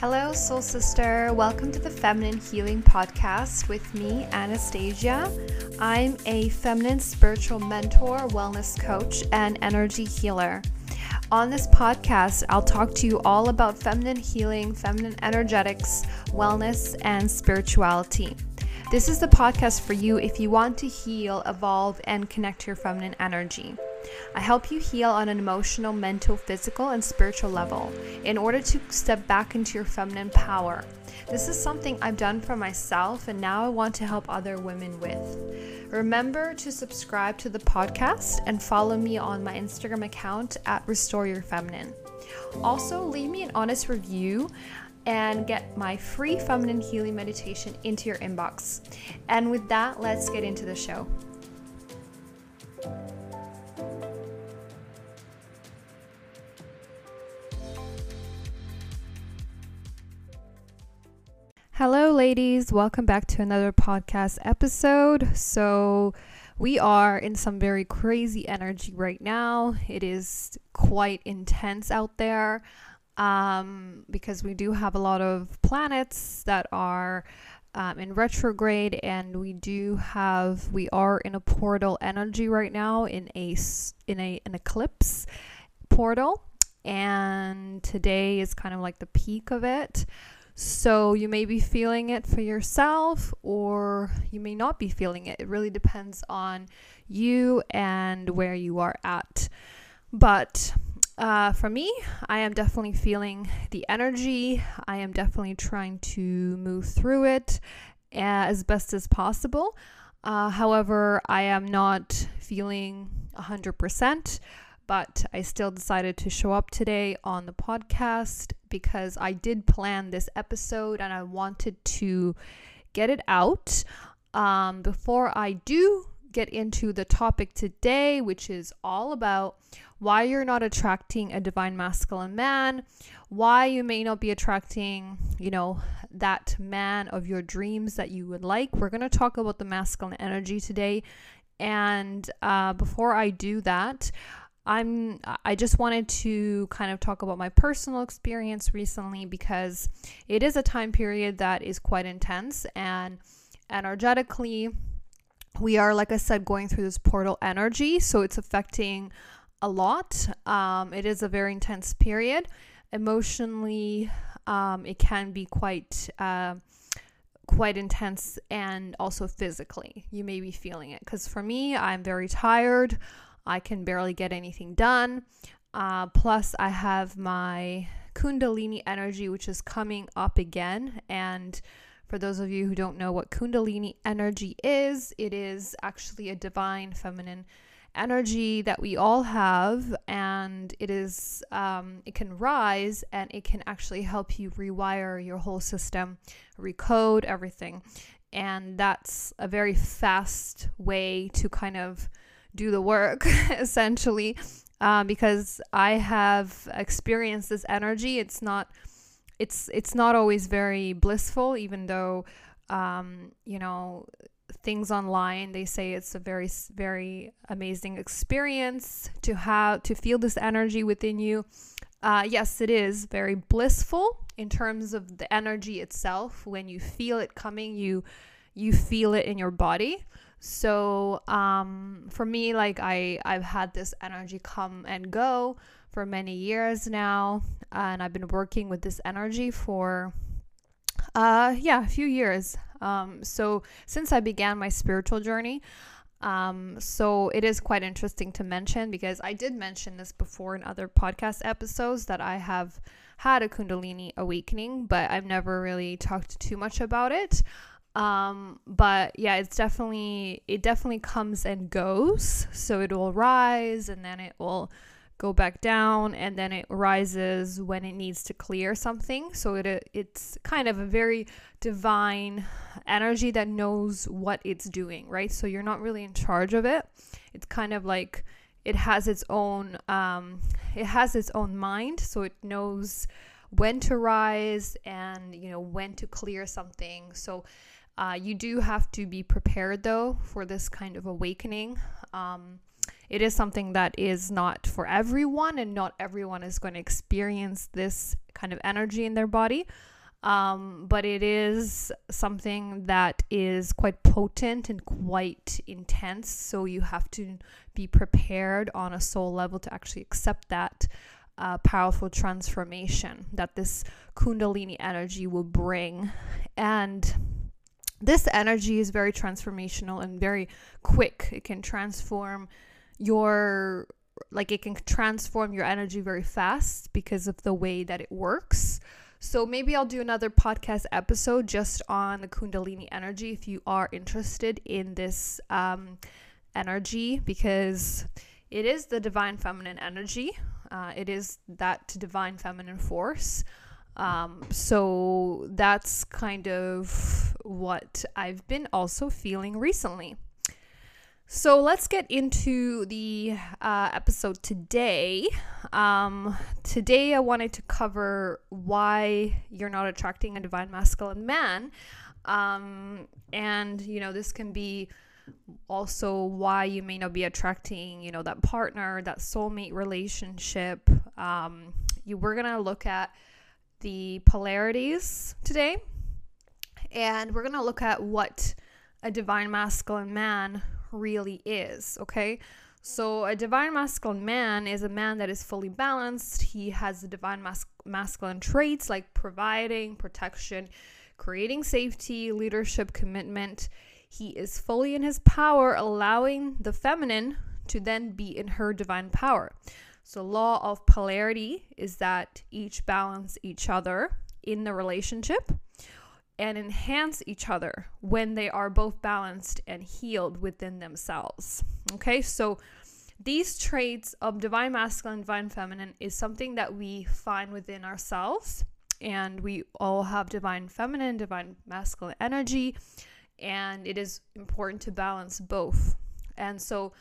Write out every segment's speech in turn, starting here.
Hello, Soul Sister. Welcome to the Feminine Healing Podcast with me, Anastasia. I'm a feminine spiritual mentor, wellness coach, and energy healer. On this podcast, I'll talk to you all about feminine healing, feminine energetics, wellness, and spirituality. This is the podcast for you if you want to heal, evolve, and connect to your feminine energy. I help you heal on an emotional, mental, physical, and spiritual level in order to step back into your feminine power. This is something I've done for myself, and now I want to help other women with. Remember to subscribe to the podcast and follow me on my Instagram account at Restore Your Feminine. Also, leave me an honest review and get my free feminine healing meditation into your inbox. And with that, let's get into the show. Hello, ladies. Welcome back to another podcast episode. So, we are in some very crazy energy right now. It is quite intense out there um, because we do have a lot of planets that are um, in retrograde, and we do have we are in a portal energy right now in a in a an eclipse portal, and today is kind of like the peak of it. So you may be feeling it for yourself or you may not be feeling it. It really depends on you and where you are at. But uh, for me, I am definitely feeling the energy. I am definitely trying to move through it as best as possible. Uh, however, I am not feeling 100% but I still decided to show up today on the podcast because I did plan this episode and I wanted to get it out. Um, before I do get into the topic today, which is all about why you're not attracting a divine masculine man, why you may not be attracting, you know, that man of your dreams that you would like. We're going to talk about the masculine energy today. And uh, before I do that, I'm I just wanted to kind of talk about my personal experience recently because it is a time period that is quite intense and energetically we are like I said going through this portal energy so it's affecting a lot. Um, it is a very intense period. Emotionally um, it can be quite uh, quite intense and also physically. You may be feeling it because for me i'm very tired I can barely get anything done. Uh, plus, I have my Kundalini energy, which is coming up again. And for those of you who don't know what Kundalini energy is, it is actually a divine feminine energy that we all have and it is um, it can rise and it can actually help you rewire your whole system recode everything and that's a very fast way to kind of do the work essentially um, because I have experienced this energy. It's not it's it's not always very blissful, even though um, you know things online they say it's a very very amazing experience to have to feel this energy within you. Uh, yes, it is very blissful in terms of the energy itself. When you feel it coming, you you feel it in your body. So um, for me, like I I've had this energy come and go for many years now, and I've been working with this energy for uh yeah a few years. Um, so since I began my spiritual journey. Um, so it is quite interesting to mention because I did mention this before in other podcast episodes that I have had a Kundalini awakening, but I've never really talked too much about it. Um, but yeah, it's definitely it definitely comes and goes. So it will rise and then it will go back down and then it rises when it needs to clear something. So it it's kind of a very divine energy that knows what it's doing, right? So you're not really in charge of it. It's kind of like it has its own um, it has its own mind, so it knows when to rise and you know when to clear something. So uh, you do have to be prepared though for this kind of awakening. Um, it is something that is not for everyone, and not everyone is going to experience this kind of energy in their body. Um, but it is something that is quite potent and quite intense. So you have to be prepared on a soul level to actually accept that uh, powerful transformation that this Kundalini energy will bring. And this energy is very transformational and very quick. It can transform your like it can transform your energy very fast because of the way that it works. So maybe I'll do another podcast episode just on the Kundalini energy if you are interested in this um, energy because it is the divine feminine energy. Uh, it is that divine feminine force. Um, so that's kind of what I've been also feeling recently. So let's get into the uh, episode today. Um, today, I wanted to cover why you're not attracting a divine masculine man. Um, and, you know, this can be also why you may not be attracting, you know, that partner, that soulmate relationship. Um, you, we're going to look at the polarities today. And we're going to look at what a divine masculine man really is, okay? So, a divine masculine man is a man that is fully balanced. He has the divine mas- masculine traits like providing, protection, creating safety, leadership, commitment. He is fully in his power, allowing the feminine to then be in her divine power. So, law of polarity is that each balance each other in the relationship and enhance each other when they are both balanced and healed within themselves. Okay, so these traits of divine masculine, divine feminine is something that we find within ourselves, and we all have divine feminine, divine masculine energy, and it is important to balance both. And so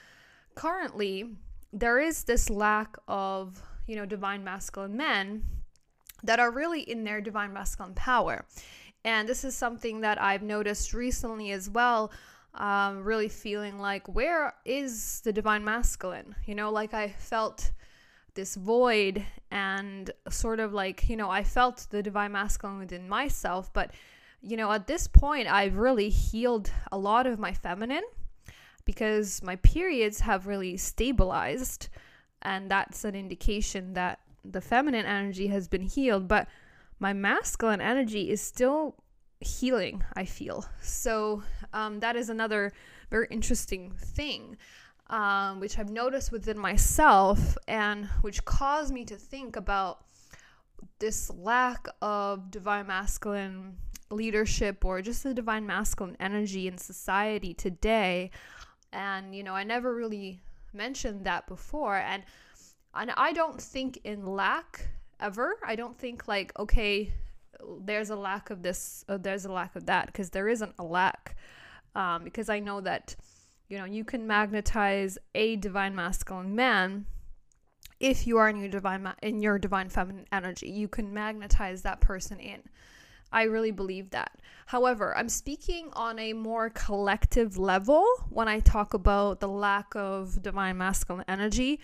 currently, there is this lack of, you know, divine masculine men that are really in their divine masculine power. And this is something that I've noticed recently as well. Um, really feeling like, where is the divine masculine? You know, like I felt this void and sort of like, you know, I felt the divine masculine within myself. But, you know, at this point, I've really healed a lot of my feminine because my periods have really stabilized. And that's an indication that the feminine energy has been healed. But my masculine energy is still healing, I feel. So um, that is another very interesting thing. Um, which I've noticed within myself and which caused me to think about this lack of divine masculine leadership or just the divine masculine energy in society today. And, you know, I never really mentioned that before. And, and I don't think in lack ever. I don't think like okay, there's a lack of this, uh, there's a lack of that because there isn't a lack. Um, because I know that you know you can magnetize a divine masculine man if you are in your divine ma- in your divine feminine energy. You can magnetize that person in. I really believe that. However, I'm speaking on a more collective level when I talk about the lack of divine masculine energy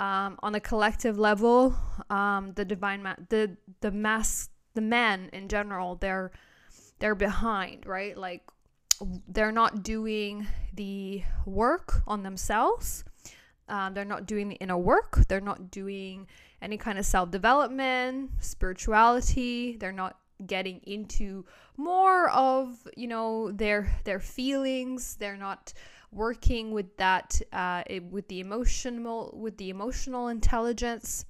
um, on a collective level, um, the divine ma- the the mass the men in general they're they're behind, right? Like they're not doing the work on themselves. Um, they're not doing the inner work. They're not doing any kind of self development, spirituality. They're not getting into more of you know their their feelings. They're not working with that uh, with the emotional with the emotional intelligence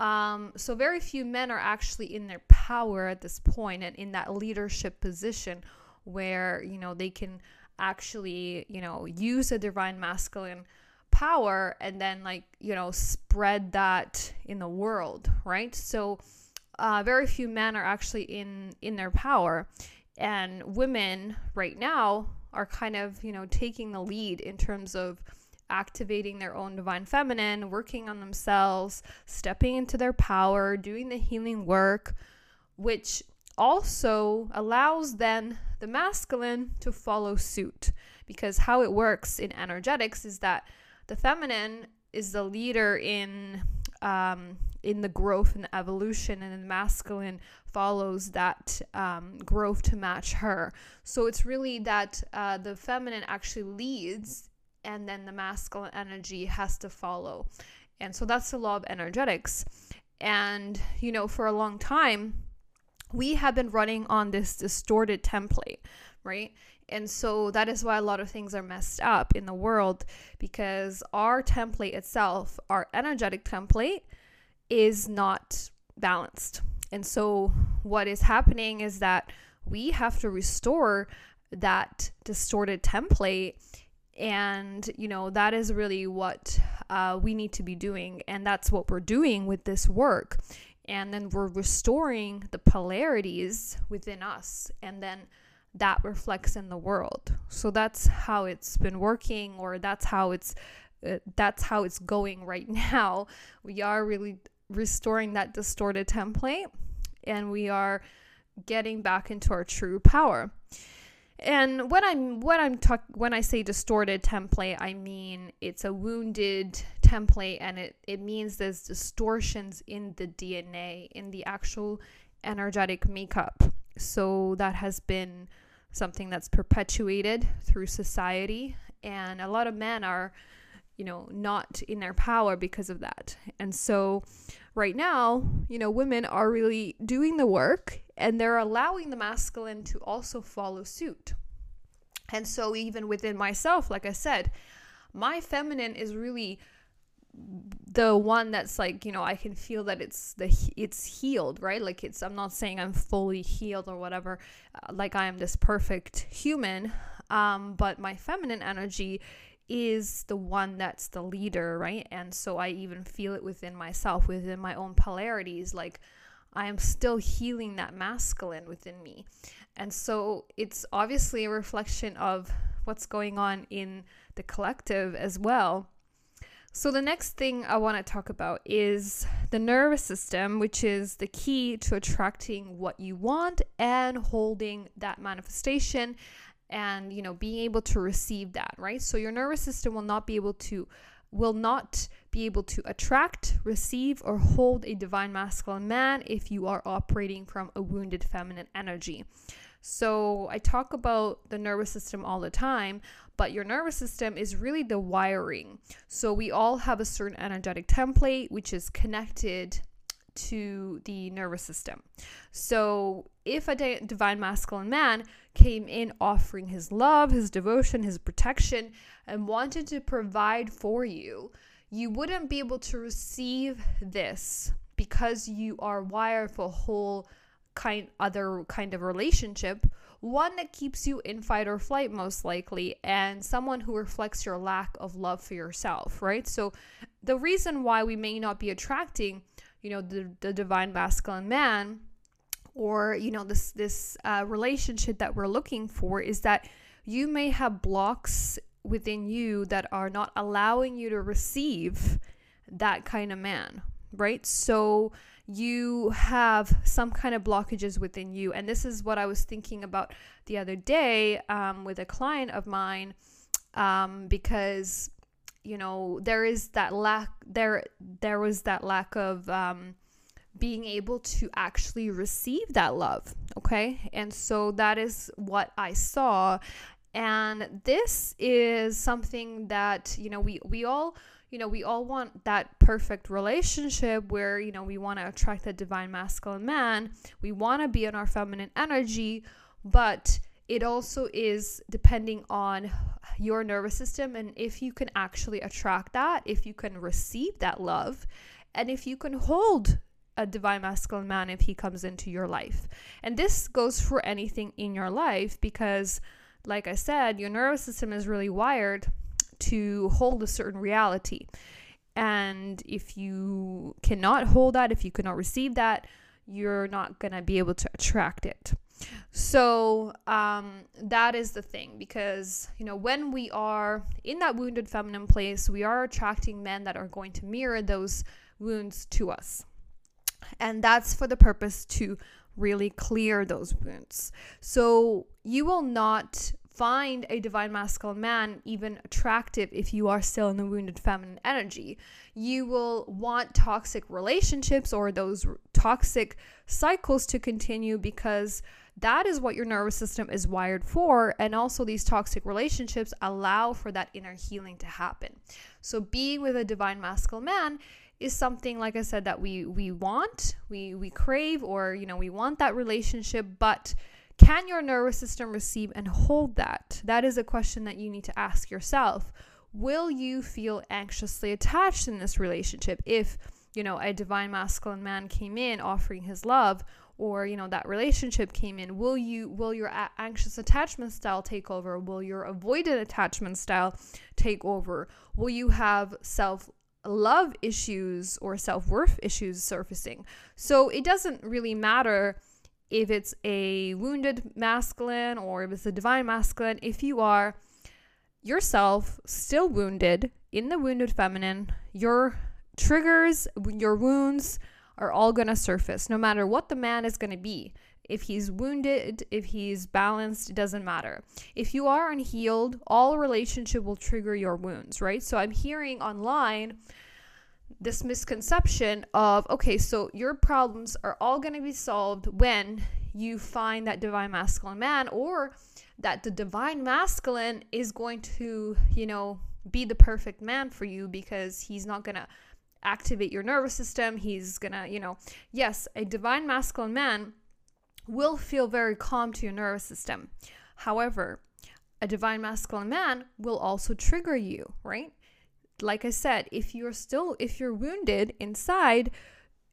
um, so very few men are actually in their power at this point and in that leadership position where you know they can actually you know use a divine masculine power and then like you know spread that in the world right so uh, very few men are actually in in their power and women right now are kind of, you know, taking the lead in terms of activating their own divine feminine, working on themselves, stepping into their power, doing the healing work, which also allows then the masculine to follow suit. Because how it works in energetics is that the feminine is the leader in um, in the growth and the evolution, and the masculine follows that um, growth to match her. So it's really that uh, the feminine actually leads, and then the masculine energy has to follow. And so that's the law of energetics. And, you know, for a long time, we have been running on this distorted template, right? And so that is why a lot of things are messed up in the world because our template itself, our energetic template, is not balanced. And so what is happening is that we have to restore that distorted template. And, you know, that is really what uh, we need to be doing. And that's what we're doing with this work. And then we're restoring the polarities within us. And then that reflects in the world. So that's how it's been working, or that's how it's. Uh, that's how it's going right now. We are really restoring that distorted template and we are getting back into our true power. And when I'm when I'm talk when I say distorted template, I mean it's a wounded template and it, it means there's distortions in the DNA, in the actual energetic makeup. So that has been something that's perpetuated through society and a lot of men are you know not in their power because of that. And so right now, you know, women are really doing the work and they're allowing the masculine to also follow suit. And so, even within myself, like I said, my feminine is really the one that's like you know i can feel that it's the it's healed right like it's i'm not saying i'm fully healed or whatever uh, like i am this perfect human um but my feminine energy is the one that's the leader, right? And so I even feel it within myself, within my own polarities. Like I am still healing that masculine within me. And so it's obviously a reflection of what's going on in the collective as well. So, the next thing I want to talk about is the nervous system, which is the key to attracting what you want and holding that manifestation and you know being able to receive that right? So your nervous system will not be able to will not be able to attract receive or hold a divine masculine man if you are operating from a wounded feminine energy. So i talk about the nervous system all the time but your nervous system is really the wiring. So we all have a certain energetic template which is connected to the nervous system. So, if a divine masculine man came in offering his love, his devotion, his protection, and wanted to provide for you, you wouldn't be able to receive this because you are wired for a whole kind other kind of relationship one that keeps you in fight or flight most likely and someone who reflects your lack of love for yourself right? So the reason why we may not be attracting you know the, the divine masculine man or you know this this uh, relationship that we're looking for is that you may have blocks within you that are not allowing you to receive that kind of man right? So you have some kind of blockages within you. And this is what i was thinking about the other day um, with a client of mine um, because you know there is that lack there there was that lack of um, being able to actually receive that love okay? And so that is what i saw. And this is something that you know we we all you know we all want that perfect relationship where you know we want to attract that divine masculine man. We want to be in our feminine energy but it also is depending on your nervous system and if you can actually attract that, if you can receive that love, and if you can hold a divine masculine man if he comes into your life. And this goes for anything in your life because, like I said, your nervous system is really wired to hold a certain reality. And if you cannot hold that, if you cannot receive that, you're not going to be able to attract it. So um, that is the thing because, you know, when we are in that wounded feminine place, we are attracting men that are going to mirror those wounds to us. And that's for the purpose to really clear those wounds. So you will not find a divine masculine man even attractive if you are still in the wounded feminine energy. You will want toxic relationships or those toxic cycles to continue because that is what your nervous system is wired for. And also, these toxic relationships allow for that inner healing to happen. So, being with a divine masculine man is something like I said that we we want, we we crave or you know, we want that relationship, but can your nervous system receive and hold that? That is a question that you need to ask yourself. Will you feel anxiously attached in this relationship if, you know, a divine masculine man came in offering his love or, you know, that relationship came in? Will you will your anxious attachment style take over? Will your avoidant attachment style take over? Will you have self love issues or self worth issues surfacing? So it doesn't really matter if it's a wounded masculine or if it's a divine masculine, if you are yourself still wounded in the wounded feminine, your triggers, your wounds are all going to surface no matter what the man is going to be. If he's wounded, if he's balanced, it doesn't matter. If you are unhealed, all relationship will trigger your wounds, right? So I'm hearing online this misconception of okay, so your problems are all going to be solved when you find that divine masculine man or that the divine masculine is going to, you know, be the perfect man for you because he's not going to activate your nervous system. He's going to, you know, yes, a divine masculine man will feel very calm to your nervous system. However, a divine masculine man will also trigger you, right? like I said, if you're still if you're wounded inside,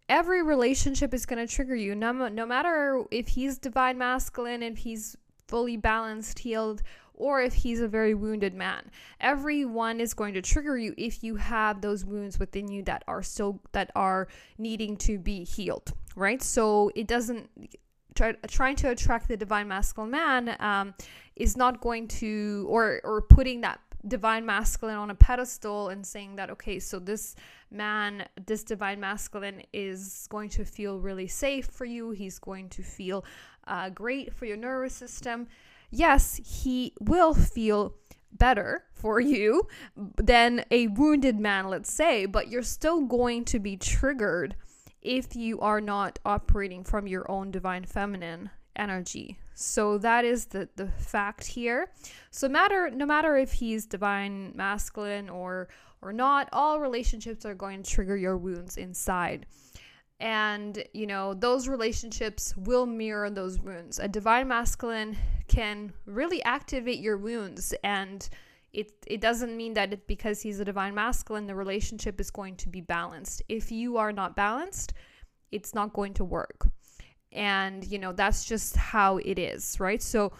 every relationship is going to trigger you. No, no matter if he's divine masculine, if he's fully balanced, healed, or if he's a very wounded man. Everyone is going to trigger you if you have those wounds within you that are still that are needing to be healed, right? So it doesn't try, trying to attract the divine masculine man um, is not going to or or putting that divine masculine on a pedestal and saying that okay so this man this divine masculine is going to feel really safe for you. He's going to feel uh, great for your nervous system. Yes he will feel better for you than a wounded man let's say but you're still going to be triggered if you are not operating from your own divine feminine energy so that is the the fact here. So matter no matter if he's divine masculine or or not, all relationships are going to trigger your wounds inside. And you know, those relationships will mirror those wounds. A divine masculine can really activate your wounds and it it doesn't mean that it, because he's a divine masculine the relationship is going to be balanced. If you are not balanced, it's not going to work. And you know that's just how it is right? So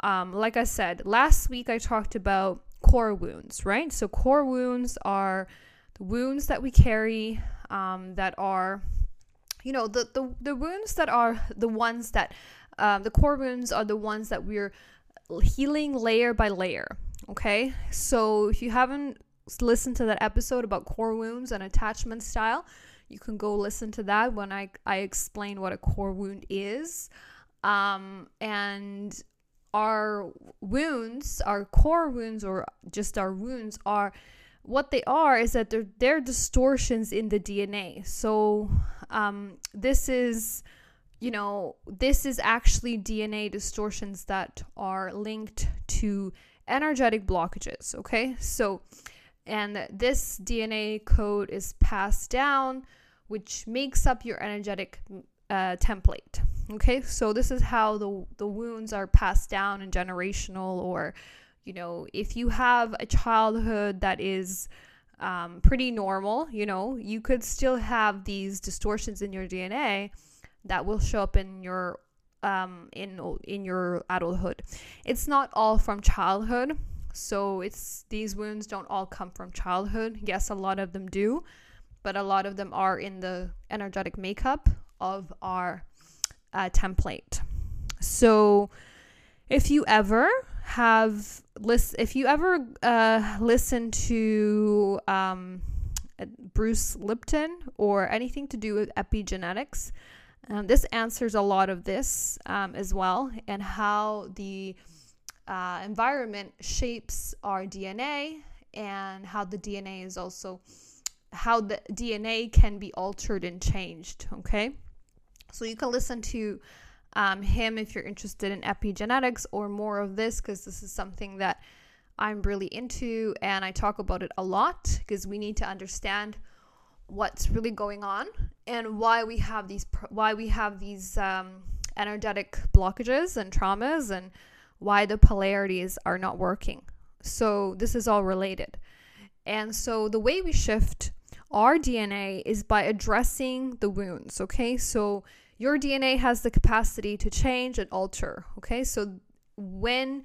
um, like i said last week i talked about core wounds right? So core wounds are the wounds that we carry um, that are you know the, the the wounds that are the ones that um, the core wounds are the ones that we're healing layer by layer okay so if you haven't listened to that episode about core wounds and attachment style you can go listen to that when I, I explain what a core wound is. Um, and our wounds, our core wounds, or just our wounds, are what they are is that they're, they're distortions in the DNA. So, um, this is, you know, this is actually DNA distortions that are linked to energetic blockages. Okay. So, and this DNA code is passed down, which makes up your energetic uh, template. Okay, so this is how the the wounds are passed down and generational, or you know, if you have a childhood that is um, pretty normal, you know, you could still have these distortions in your DNA that will show up in your um, in in your adulthood. It's not all from childhood. So it's these wounds don't all come from childhood. Yes, a lot of them do, but a lot of them are in the energetic makeup of our uh, template. So if you ever have list if you ever uh, listen to um, Bruce Lipton or anything to do with epigenetics, um, this answers a lot of this um, as well and how the uh, environment shapes our DNA and how the DNA is also how the DNA can be altered and changed. Okay, so you can listen to um, him if you're interested in epigenetics or more of this because this is something that I'm really into and I talk about it a lot because we need to understand what's really going on and why we have these why we have these um, energetic blockages and traumas and why the polarities are not working. So this is all related. And so the way we shift our DNA is by addressing the wounds, okay? So your DNA has the capacity to change and alter, okay? So when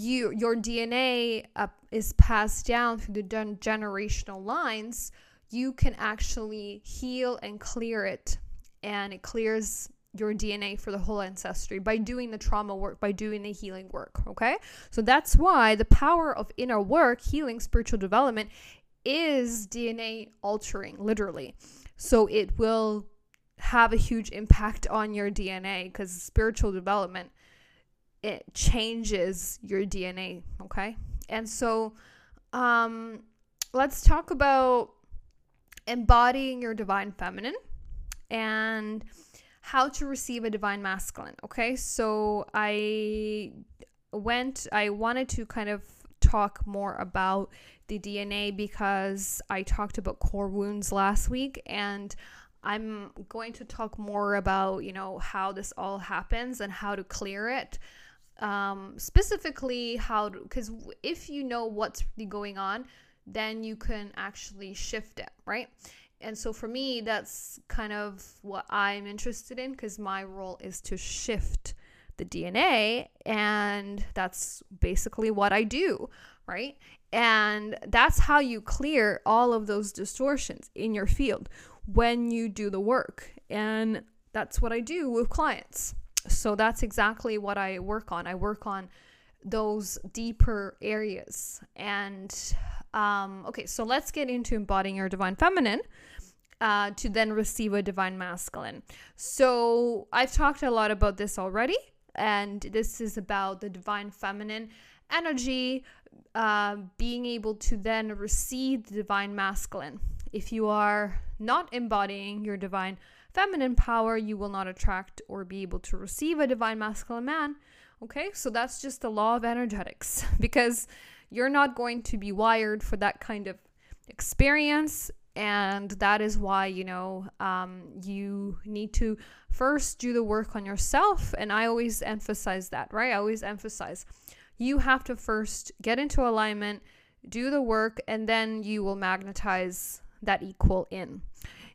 you your DNA uh, is passed down through the generational lines, you can actually heal and clear it and it clears your DNA for the whole ancestry by doing the trauma work, by doing the healing work. Okay. So that's why the power of inner work, healing, spiritual development is DNA altering, literally. So it will have a huge impact on your DNA because spiritual development it changes your DNA, okay? And so um let's talk about embodying your divine feminine and how to receive a divine masculine. Okay, so I went, I wanted to kind of talk more about the DNA because I talked about core wounds last week and I'm going to talk more about, you know, how this all happens and how to clear it. Um, specifically, how because if you know what's really going on, then you can actually shift it, right? And so for me, that's kind of what I'm interested in because my role is to shift the DNA. And that's basically what I do, right? And that's how you clear all of those distortions in your field when you do the work. And that's what I do with clients. So that's exactly what I work on. I work on those deeper areas. And um, okay, so let's get into embodying your divine feminine. Uh, to then receive a divine masculine. So, I've talked a lot about this already, and this is about the divine feminine energy uh, being able to then receive the divine masculine. If you are not embodying your divine feminine power, you will not attract or be able to receive a divine masculine man. Okay, so that's just the law of energetics because you're not going to be wired for that kind of experience. And that is why you know um, you need to first do the work on yourself. And i always emphasize that right? I always emphasize you have to first get into alignment do the work and then you will magnetize that equal in.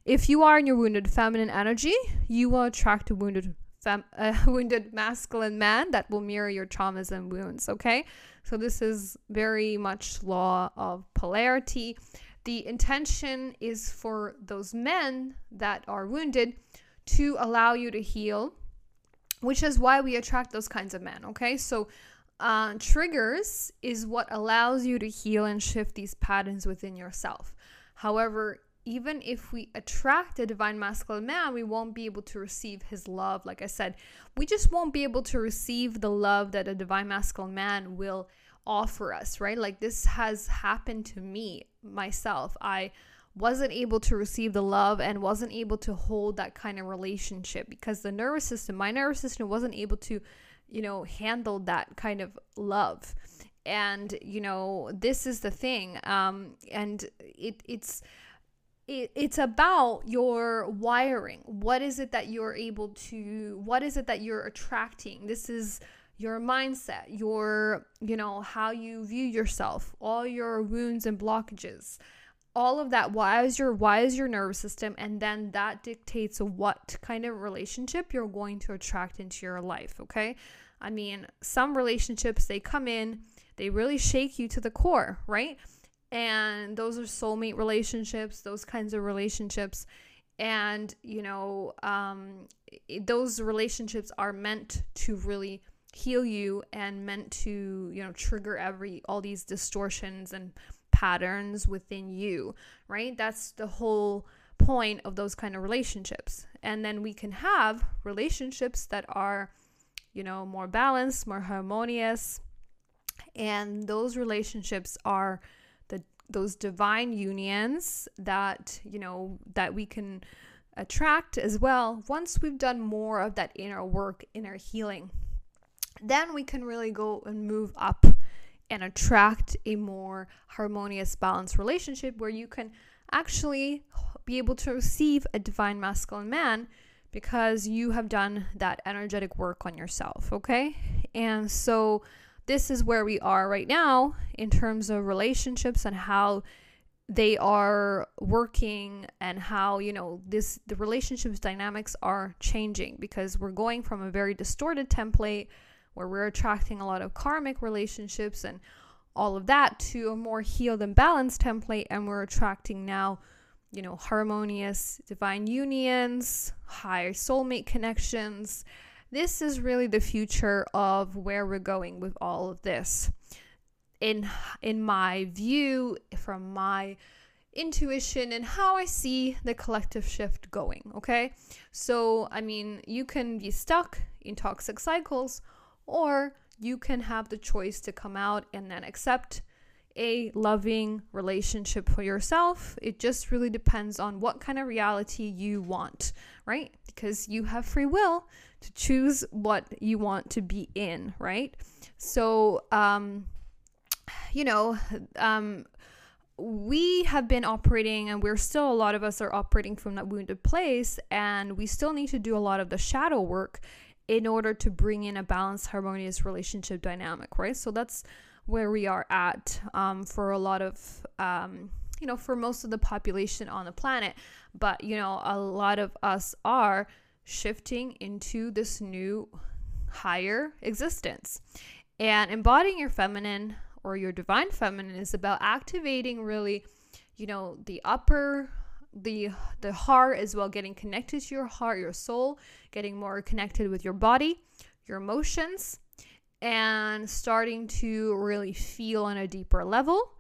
If you are in your wounded feminine energy you will attract a wounded fem- a wounded masculine man that will mirror your traumas and wounds okay so this is very much law of polarity. The intention is for those men that are wounded to allow you to heal, which is why we attract those kinds of men. Okay, so uh, triggers is what allows you to heal and shift these patterns within yourself. However, even if we attract a divine masculine man, we won't be able to receive his love. Like I said, we just won't be able to receive the love that a divine masculine man will offer us, right? Like this has happened to me myself. I wasn't able to receive the love and wasn't able to hold that kind of relationship because the nervous system, my nervous system wasn't able to, you know, handle that kind of love. And, you know, this is the thing. Um, and it it's it, it's about your wiring. What is it that you're able to, what is it that you're attracting? This is your mindset, your, you know, how you view yourself, all your wounds and blockages. All of that why is your why is your nervous system and then that dictates what kind of relationship you're going to attract into your life, okay? I mean, some relationships they come in, they really shake you to the core, right? And those are soulmate relationships those kinds of relationships. And you know um, those relationships are meant to really heal you and meant to you know trigger every all these distortions and patterns within you right? That's the whole point of those kind of relationships. And then we can have relationships that are you know more balanced more harmonious. And those relationships are those divine unions that, you know, that we can attract as well once we've done more of that inner work, inner healing. Then we can really go and move up and attract a more harmonious, balanced relationship where you can actually be able to receive a divine masculine man because you have done that energetic work on yourself, okay? And so this is where we are right now in terms of relationships and how they are working and how you know this the relationships dynamics are changing because we're going from a very distorted template where we're attracting a lot of karmic relationships and all of that to a more healed and balanced template. And we're attracting now you know harmonious divine unions higher soulmate connections this is really the future of where we're going with all of this in in my view from my intuition and how I see the collective shift going, okay? So, I mean, you can be stuck in toxic cycles or you can have the choice to come out and then accept a loving relationship for yourself. It just really depends on what kind of reality you want, right? Because you have free will to choose what you want to be in, right? So, um, you know, um, we have been operating and we're still a lot of us are operating from that wounded place and we still need to do a lot of the shadow work in order to bring in a balanced harmonious relationship dynamic right so that's where we are at um, for a lot of um, you know for most of the population on the planet but you know a lot of us are shifting into this new higher existence and embodying your feminine or your divine feminine is about activating really, you know, the upper the the heart as well getting connected to your heart, your soul, getting more connected with your body, your emotions and starting to really feel on a deeper level.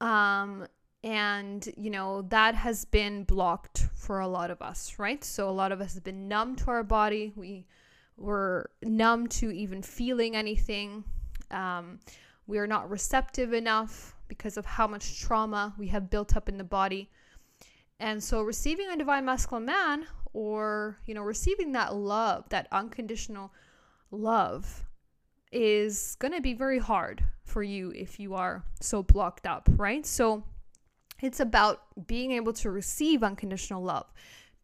Um and you know that has been blocked for a lot of us right so a lot of us have been numb to our body we were numb to even feeling anything um, we are not receptive enough because of how much trauma we have built up in the body. And so receiving a divine masculine man or, you know, receiving that love, that unconditional love is going to be very hard for you if you are so blocked up, right? So it's about being able to receive unconditional love,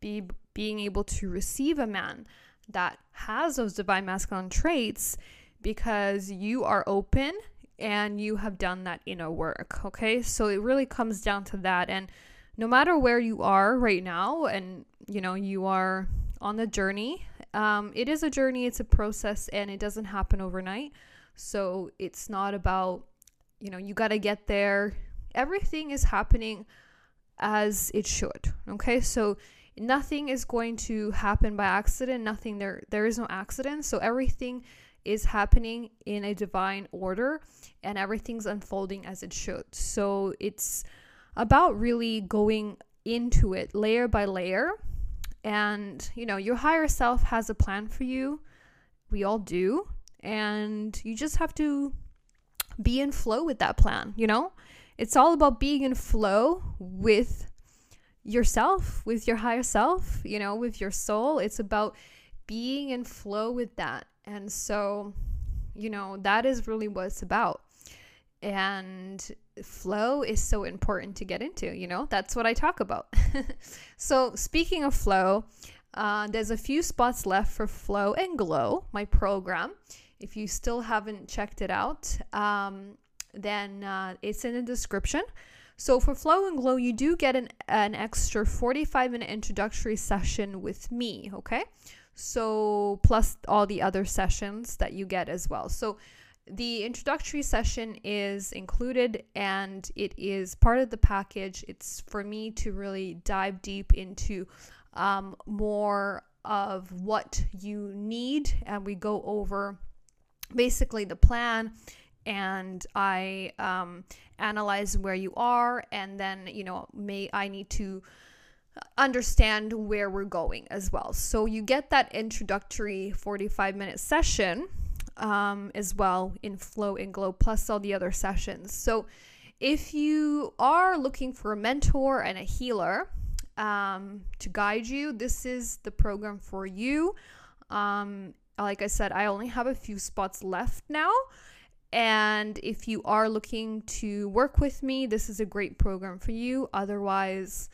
be being able to receive a man that has those divine masculine traits because you are open and you have done that inner work. Okay. So it really comes down to that. And no matter where you are right now, and you know, you are on the journey, um, it is a journey, it's a process, and it doesn't happen overnight. So it's not about, you know, you got to get there. Everything is happening as it should. Okay. So nothing is going to happen by accident. Nothing there, there is no accident. So everything is happening in a divine order and everything's unfolding as it should. So it's about really going into it layer by layer. And, you know, your higher self has a plan for you. We all do. And you just have to be in flow with that plan, you know? It's all about being in flow with yourself, with your higher self, you know, with your soul. It's about being in flow with that and so, you know, that is really what it's about. And flow is so important to get into, you know, that's what I talk about. so, speaking of flow, uh, there's a few spots left for Flow and Glow, my program. If you still haven't checked it out, um, then uh, it's in the description. So for Flow and Glow, you do get an, an extra 45 minute introductory session with me, okay? So, plus all the other sessions that you get as well. So, the introductory session is included and it is part of the package. It's for me to really dive deep into um, more of what you need, and we go over basically the plan and I um, analyze where you are, and then you know may I need to understand where we're going as well. So you get that introductory 45 minute session um, as well in Flow and Glow, plus all the other sessions. So, if you are looking for a mentor and a healer um, to guide you, this is the program for you. Um, like I said, I only have a few spots left now. And if you are looking to work with me, this is a great program for you. Otherwise,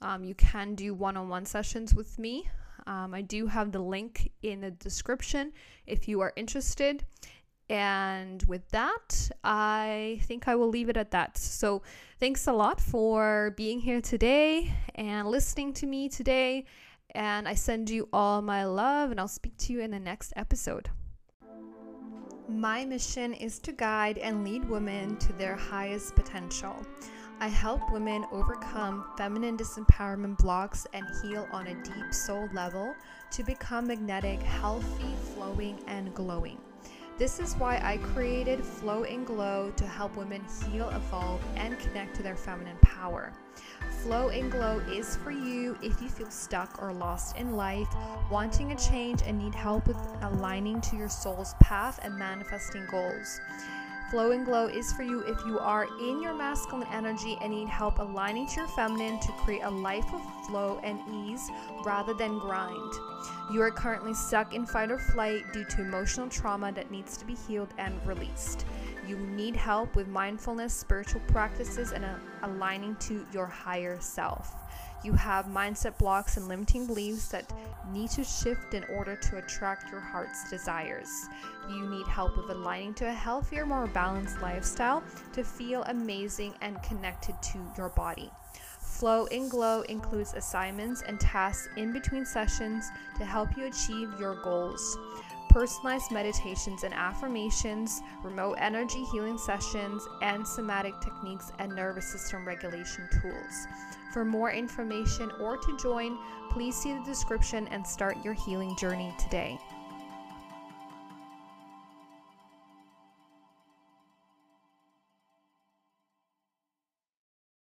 um, you can do one on one sessions with me. Um, I do have the link in the description if you are interested. And with that, I think I will leave it at that. So, thanks a lot for being here today and listening to me today. And I send you all my love, and I'll speak to you in the next episode. My mission is to guide and lead women to their highest potential. I help women overcome feminine disempowerment blocks and heal on a deep soul level to become magnetic, healthy, flowing, and glowing. This is why I created Flow and Glow to help women heal, evolve, and connect to their feminine power. Flow and Glow is for you if you feel stuck or lost in life, wanting a change, and need help with aligning to your soul's path and manifesting goals. Flow and Glow is for you if you are in your masculine energy and need help aligning to your feminine to create a life of flow and ease rather than grind. You are currently stuck in fight or flight due to emotional trauma that needs to be healed and released. You need help with mindfulness, spiritual practices, and uh, aligning to your higher self. You have mindset blocks and limiting beliefs that need to shift in order to attract your heart's desires. You need help with aligning to a healthier, more balanced lifestyle to feel amazing and connected to your body. Flow and Glow includes assignments and tasks in between sessions to help you achieve your goals personalized meditations and affirmations, remote energy healing sessions, and somatic techniques and nervous system regulation tools. For more information or to join, please see the description and start your healing journey today.